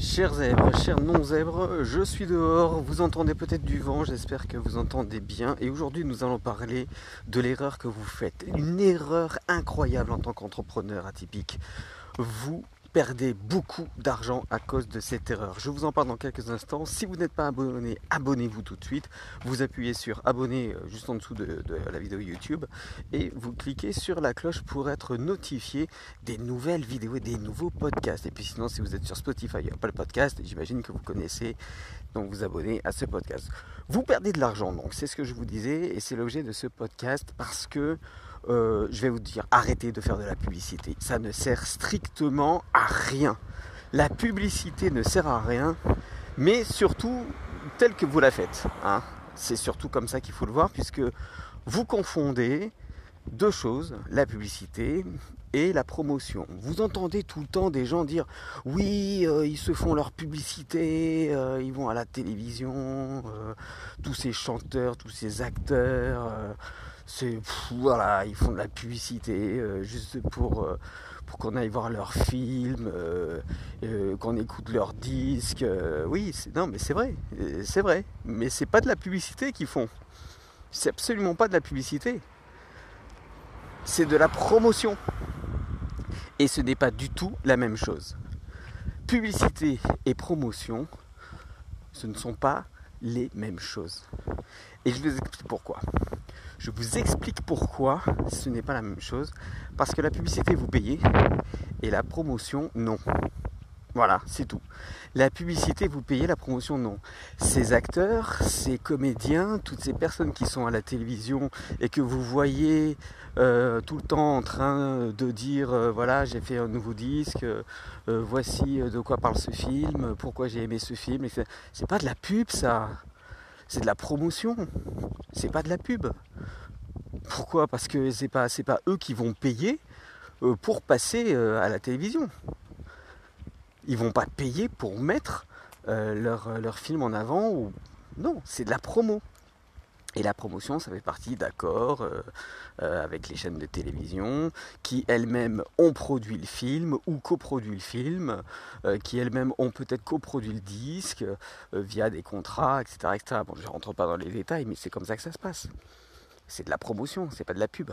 Chers zèbres, chers non-zèbres, je suis dehors, vous entendez peut-être du vent, j'espère que vous entendez bien. Et aujourd'hui, nous allons parler de l'erreur que vous faites. Une erreur incroyable en tant qu'entrepreneur atypique. Vous perdez beaucoup d'argent à cause de cette erreur. Je vous en parle dans quelques instants. Si vous n'êtes pas abonné, abonnez-vous tout de suite. Vous appuyez sur abonner euh, juste en dessous de, la vidéo YouTube et vous cliquez sur la cloche pour être notifié des nouvelles vidéos et des nouveaux podcasts. Et puis sinon, si vous êtes sur Spotify, pas le podcast, j'imagine que vous connaissez, donc vous abonnez à ce podcast. Vous perdez de l'argent, donc c'est ce que je vous disais et c'est l'objet de ce podcast parce que euh, je vais vous dire, arrêtez de faire de la publicité. Ça ne sert strictement à rien. La publicité ne sert à rien, mais surtout telle que vous la faites. Hein. C'est surtout comme ça qu'il faut le voir, puisque vous confondez deux choses, la publicité et la promotion. Vous entendez tout le temps des gens dire oui, euh, ils se font leur publicité, euh, ils vont à la télévision, tous ces chanteurs, tous ces acteurs c'est voilà, ils font de la publicité euh, juste pour, euh, pour qu'on aille voir leurs films, euh, qu'on écoute leurs disques. oui, c'est, non, mais c'est vrai, c'est vrai. Mais c'est pas de la publicité qu'ils font. C'est absolument pas de la publicité. C'est de la promotion. Et ce n'est pas du tout la même chose. Publicité et promotion, ce ne sont pas les mêmes choses. Et je vous explique pourquoi. Je vous explique pourquoi ce n'est pas la même chose. Parce que la publicité, vous payez et la promotion, non. Voilà, c'est tout. La publicité, vous payez, la promotion, non. Ces acteurs, ces comédiens, toutes ces personnes qui sont à la télévision et que vous voyez euh, tout le temps en train de dire, euh, voilà, j'ai fait un nouveau disque, euh, voici de quoi parle ce film, pourquoi j'ai aimé ce film. C'est pas de la pub, ça c'est de la promotion, c'est pas de la pub. Pourquoi? Parce que c'est pas pas eux qui vont payer euh, pour passer euh, à la télévision. Ils vont pas payer pour mettre euh, leur, leur film en avant non, c'est de la promo. Et la promotion, ça fait partie d'accords euh, euh, avec les chaînes de télévision qui elles-mêmes ont produit le film ou coproduit le film, euh, qui elles-mêmes ont peut-être coproduit le disque via des contrats, etc., etc. Bon, je ne rentre pas dans les détails, mais c'est comme ça que ça se passe. C'est de la promotion, c'est pas de la pub.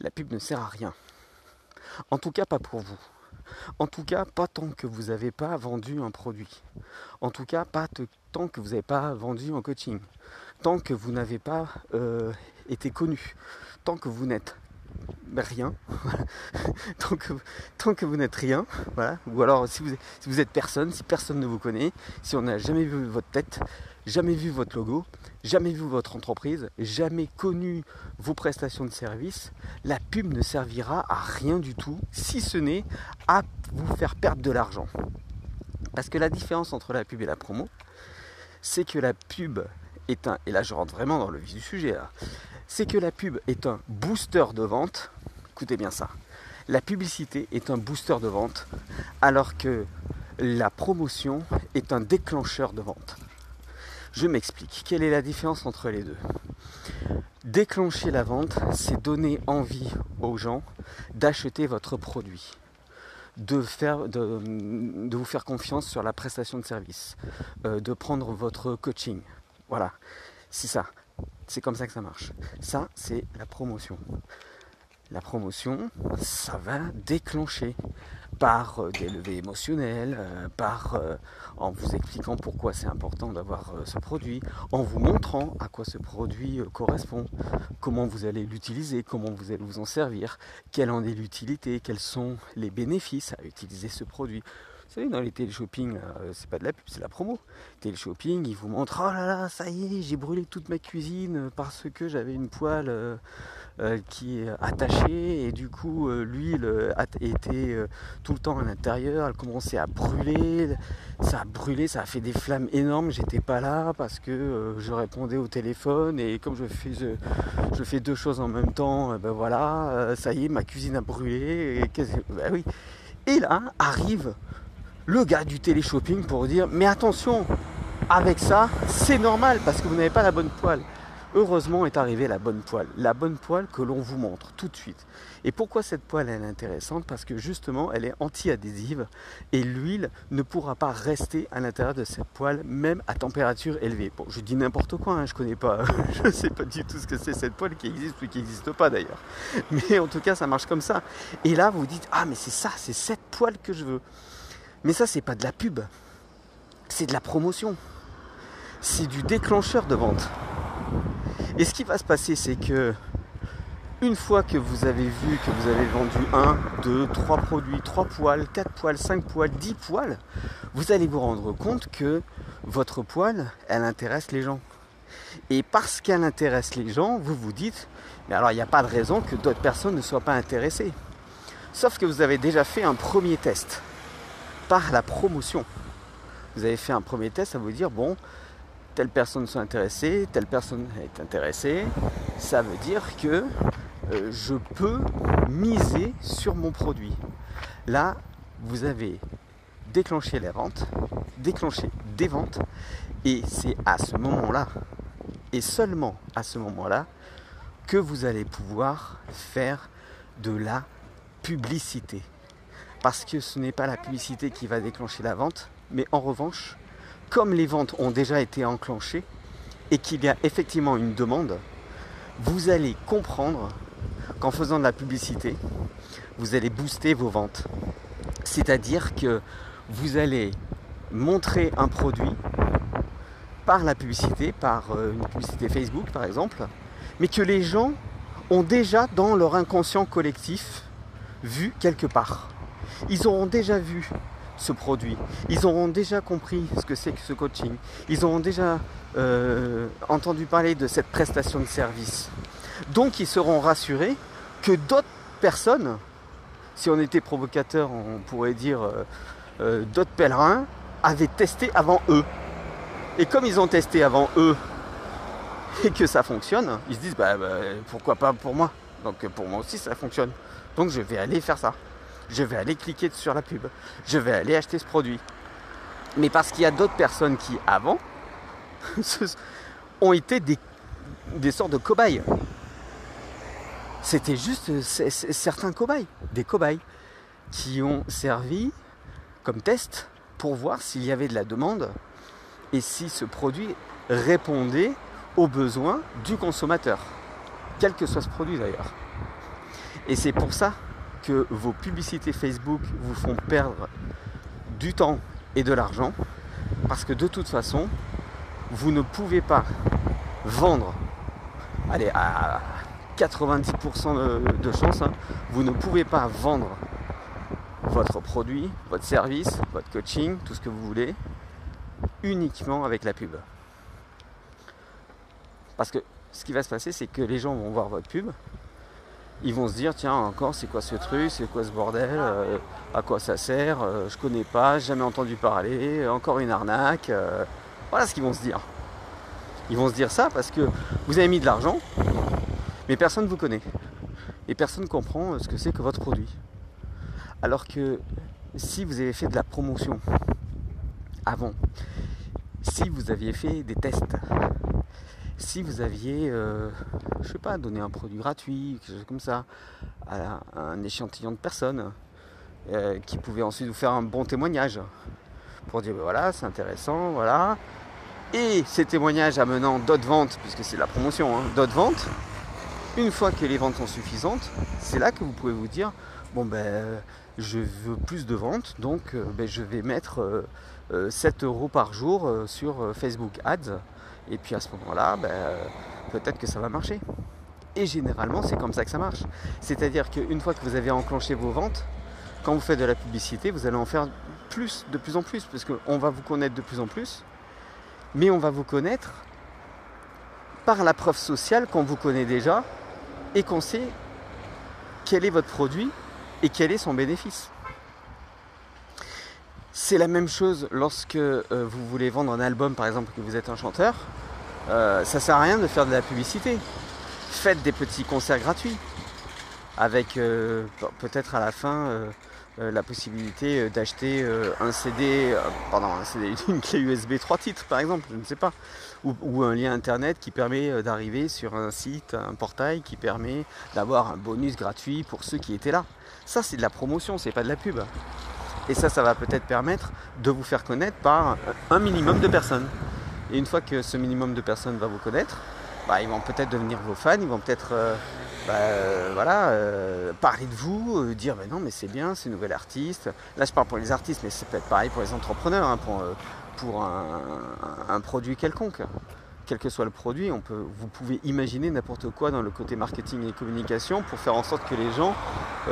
La pub ne sert à rien. En tout cas, pas pour vous. En tout cas, pas tant que vous n'avez pas vendu un produit. En tout cas, pas tant que vous n'avez pas vendu un coaching. Tant que vous n'avez pas euh, été connu. Tant que vous n'êtes rien. tant, que, vous n'êtes rien. Voilà. Ou alors si vous, si vous êtes personne, si personne ne vous connaît, si on n'a jamais vu votre tête, jamais vu votre logo, jamais vu votre entreprise, jamais connu vos prestations de service, la pub ne servira à rien du tout, si ce n'est à vous faire perdre de l'argent. Parce que la différence entre la pub et la promo, c'est que la pub et là je rentre vraiment dans le vif du sujet, c'est que la pub est un booster de vente, écoutez bien ça, la publicité est un booster de vente, alors que la promotion est un déclencheur de vente. Je m'explique. Quelle est la différence entre les deux? Déclencher la vente, c'est donner envie aux gens d'acheter votre produit, de, faire, de, vous faire confiance sur la prestation de service, euh, de prendre votre coaching. Voilà, c'est ça. C'est comme ça que ça marche. Ça, c'est la promotion. La promotion, ça va déclencher par euh, des levées émotionnelles, euh, par euh, en vous expliquant pourquoi c'est important d'avoir ce produit, en vous montrant à quoi ce produit correspond, comment vous allez l'utiliser, comment vous allez vous en servir, quelle en est l'utilité, quels sont les bénéfices à utiliser ce produit. Vous savez, dans les télé-shopping, c'est pas de la pub, c'est la promo. Télé-shopping, ils vous montrent Oh là là, ça y est, j'ai brûlé toute ma cuisine parce que j'avais une poêle euh, qui est attachée. Et du coup euh, l'huile était euh, tout le temps à l'intérieur, elle commençait à brûler, ça a brûlé, ça a fait des flammes énormes, j'étais pas là parce que je répondais au téléphone. Et comme je fais, deux choses en même temps, ben voilà, ça y est, ma cuisine a brûlé. Et. Et là arrive le gars du télé-shopping pour dire mais attention, avec ça, c'est normal parce que vous n'avez pas la bonne poêle. heureusement est arrivée la bonne poêle. La bonne poêle que l'on vous montre tout de suite. Et pourquoi cette poêle elle est intéressante? Parce que justement elle est anti-adhésive et l'huile ne pourra pas rester à l'intérieur de cette poêle même à température élevée. Bon, je dis n'importe quoi, hein, je connais pas, je sais pas du tout ce que c'est cette poêle qui existe ou qui n'existe pas d'ailleurs. Mais en tout cas ça marche comme ça. Et là vous dites ah mais c'est ça, c'est cette poêle que je veux. Mais ça c'est pas de la pub, c'est de la promotion c'est du déclencheur de vente. Et ce qui va se passer, c'est que une fois que vous avez vu que vous avez vendu 1, 2, 3 produits, 3 poils, 4 poils, 5 poils, 10 poils, vous allez vous rendre compte que votre poêle, elle intéresse les gens. Et parce qu'elle intéresse les gens, vous vous dites, mais alors il n'y a pas de raison que d'autres personnes ne soient pas intéressées. Sauf que vous avez déjà fait un premier test par la promotion. Vous avez fait un premier test à vous dire, bon, telle personne soit intéressée, telle personne est intéressée, ça veut dire que euh, je peux miser sur mon produit. Là, vous avez déclenché les ventes, déclenché des ventes, et c'est à ce moment-là, et seulement à ce moment-là, que vous allez pouvoir faire de la publicité. Parce que ce n'est pas la publicité qui va déclencher la vente, mais en revanche, comme les ventes ont déjà été enclenchées et qu'il y a effectivement une demande, vous allez comprendre qu'en faisant de la publicité, vous allez booster vos ventes. C'est-à-dire que vous allez montrer un produit par la publicité, par euh, une publicité Facebook par exemple, mais que les gens ont déjà dans leur inconscient collectif vu quelque part. Ils auront déjà vu ce produit. Ils auront déjà compris ce que c'est que ce coaching. Ils auront déjà euh, entendu parler de cette prestation de service. Donc ils seront rassurés que d'autres personnes, si on était provocateur, on pourrait dire euh, euh, d'autres pèlerins, avaient testé avant eux. Et comme ils ont testé avant eux et que ça fonctionne, ils se disent bah, bah pourquoi pas pour moi? Donc pour moi aussi ça fonctionne. Donc je vais aller faire ça je vais aller cliquer sur la pub, je vais aller acheter ce produit. Mais parce qu'il y a d'autres personnes qui, avant, ont été des, sortes de cobayes. C'était juste certains cobayes, des cobayes, qui ont servi comme test pour voir s'il y avait de la demande et si ce produit répondait aux besoins du consommateur, quel que soit ce produit d'ailleurs. Et c'est pour ça que vos publicités Facebook vous font perdre du temps et de l'argent parce que de toute façon, vous ne pouvez pas vendre, allez, à 90% de, chance, hein, vous ne pouvez pas vendre votre produit, votre service, votre coaching, tout ce que vous voulez, uniquement avec la pub. Parce que ce qui va se passer, c'est que les gens vont voir votre pub, ils vont se dire tiens encore c'est quoi ce truc, c'est quoi ce bordel, euh, à quoi ça sert, euh, je connais pas, jamais entendu parler, encore une arnaque. Euh. voilà ce qu'ils vont se dire. Ils vont se dire ça parce que vous avez mis de l'argent, mais personne ne vous connaît. Et personne ne comprend ce que c'est que votre produit. Alors que si vous avez fait de la promotion avant, si vous aviez fait des tests, si vous aviez, euh, je sais pas, donné un produit gratuit, quelque chose comme ça, à un échantillon de personnes euh, qui pouvaient ensuite vous faire un bon témoignage pour dire ben voilà, c'est intéressant, voilà. Et ces témoignages amenant d'autres ventes, puisque c'est la promotion, hein, d'autres ventes, une fois que les ventes sont suffisantes, c'est là que vous pouvez vous dire bon ben je veux plus de ventes, donc euh, ben, je vais mettre 7 euros par jour sur Facebook Ads et puis à ce moment-là, ben, peut-être que ça va marcher. Et généralement, c'est comme ça que ça marche. C'est-à-dire qu'une fois que vous avez enclenché vos ventes, quand vous faites de la publicité, vous allez en faire plus, de plus en plus, parce qu'on va vous connaître de plus en plus, mais on va vous connaître par la preuve sociale qu'on vous connaît déjà et qu'on sait quel est votre produit et quel est son bénéfice. C'est la même chose lorsque euh, vous voulez vendre un album, par exemple, que vous êtes un chanteur. Euh, ça sert à rien de faire de la publicité. Faites des petits concerts gratuits avec euh, peut-être à la fin euh, la possibilité d'acheter un CD, pardon, un CD, une clé USB 3 titres par exemple, je ne sais pas, ou, un lien internet qui permet d'arriver sur un site, un portail qui permet d'avoir un bonus gratuit pour ceux qui étaient là. Ça c'est de la promotion, c'est pas de la pub. Et ça, ça va peut-être permettre de vous faire connaître par un minimum de personnes. Et une fois que ce minimum de personnes va vous connaître, bah, ils vont peut-être devenir vos fans, ils vont peut-être bah, euh, voilà, euh, parler de vous, euh, dire mais non mais c'est bien, c'est une nouvelle artiste. Là je parle pour les artistes, mais c'est peut-être pareil pour les entrepreneurs, hein, pour, pour un, produit quelconque. Quel que soit le produit, on peut, vous pouvez imaginer n'importe quoi dans le côté marketing et communication pour faire en sorte que les gens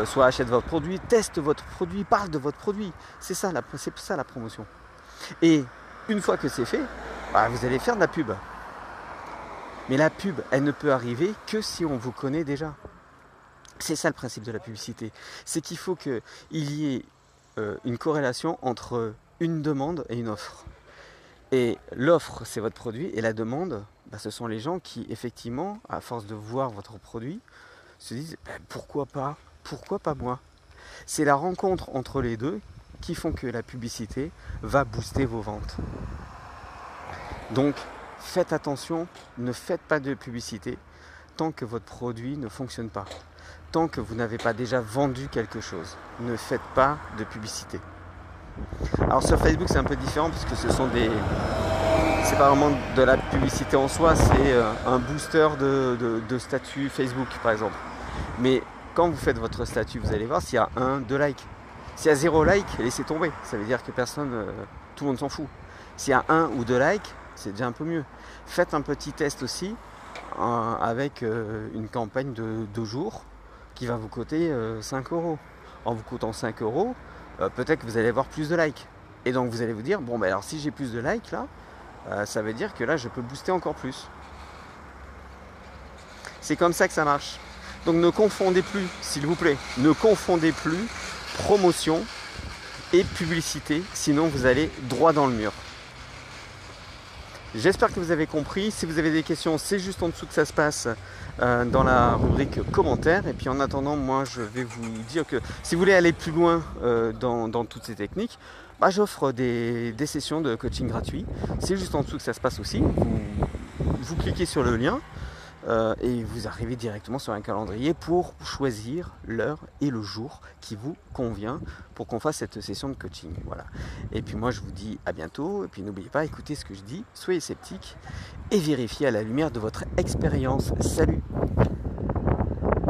soit achètent votre produit, testent votre produit, parlent de votre produit. C'est ça, la, ça la promotion. Et une fois que c'est fait, bah, vous allez faire de la pub. Mais la pub, elle ne peut arriver que si on vous connaît déjà. C'est ça le principe de la publicité. C'est qu'il faut qu'il y ait euh, une corrélation entre une demande et une offre. Et l'offre, c'est votre produit, et la demande, bah, ce sont les gens qui, effectivement, à force de voir votre produit, se disent bah, pourquoi pas, pourquoi pas moi? C'est la rencontre entre les deux qui font que la publicité va booster vos ventes. Donc, faites attention, ne faites pas de publicité tant que votre produit ne fonctionne pas. Tant que vous n'avez pas déjà vendu quelque chose, ne faites pas de publicité. Alors sur Facebook c'est un peu différent parce que ce sont des. C'est pas vraiment de la publicité en soi, c'est euh, un booster de, statut Facebook par exemple. Mais quand vous faites votre statut, vous allez voir s'il y a un, deux likes. S'il y a zéro like, laissez tomber. Ça veut dire que personne, euh, tout le monde s'en fout. S'il y a un ou deux likes, c'est déjà un peu mieux. Faites un petit test aussi euh, avec une campagne de deux jours qui va vous coûter 5 euh, euros. En vous coûtant 5 euros, peut-être que vous allez avoir plus de likes. Et donc vous allez vous dire, bon ben alors si j'ai plus de likes là, ça veut dire que là je peux booster encore plus. C'est comme ça que ça marche. Donc ne confondez plus, s'il vous plaît, ne confondez plus promotion et publicité, sinon vous allez droit dans le mur. J'espère que vous avez compris. Si vous avez des questions, c'est juste en dessous que ça se passe euh, dans la rubrique commentaires. Et puis en attendant, moi je vais vous dire que si vous voulez aller plus loin euh, dans, toutes ces techniques, bah, j'offre des, sessions de coaching gratuit. C'est juste en dessous que ça se passe aussi. vous cliquez sur le lien. Euh, et vous arrivez directement sur un calendrier pour choisir l'heure et le jour qui vous convient pour qu'on fasse cette session de coaching. Voilà. Et puis moi je vous dis à bientôt et puis n'oubliez pas écoutez ce que je dis, soyez sceptiques et vérifiez à la lumière de votre expérience. Salut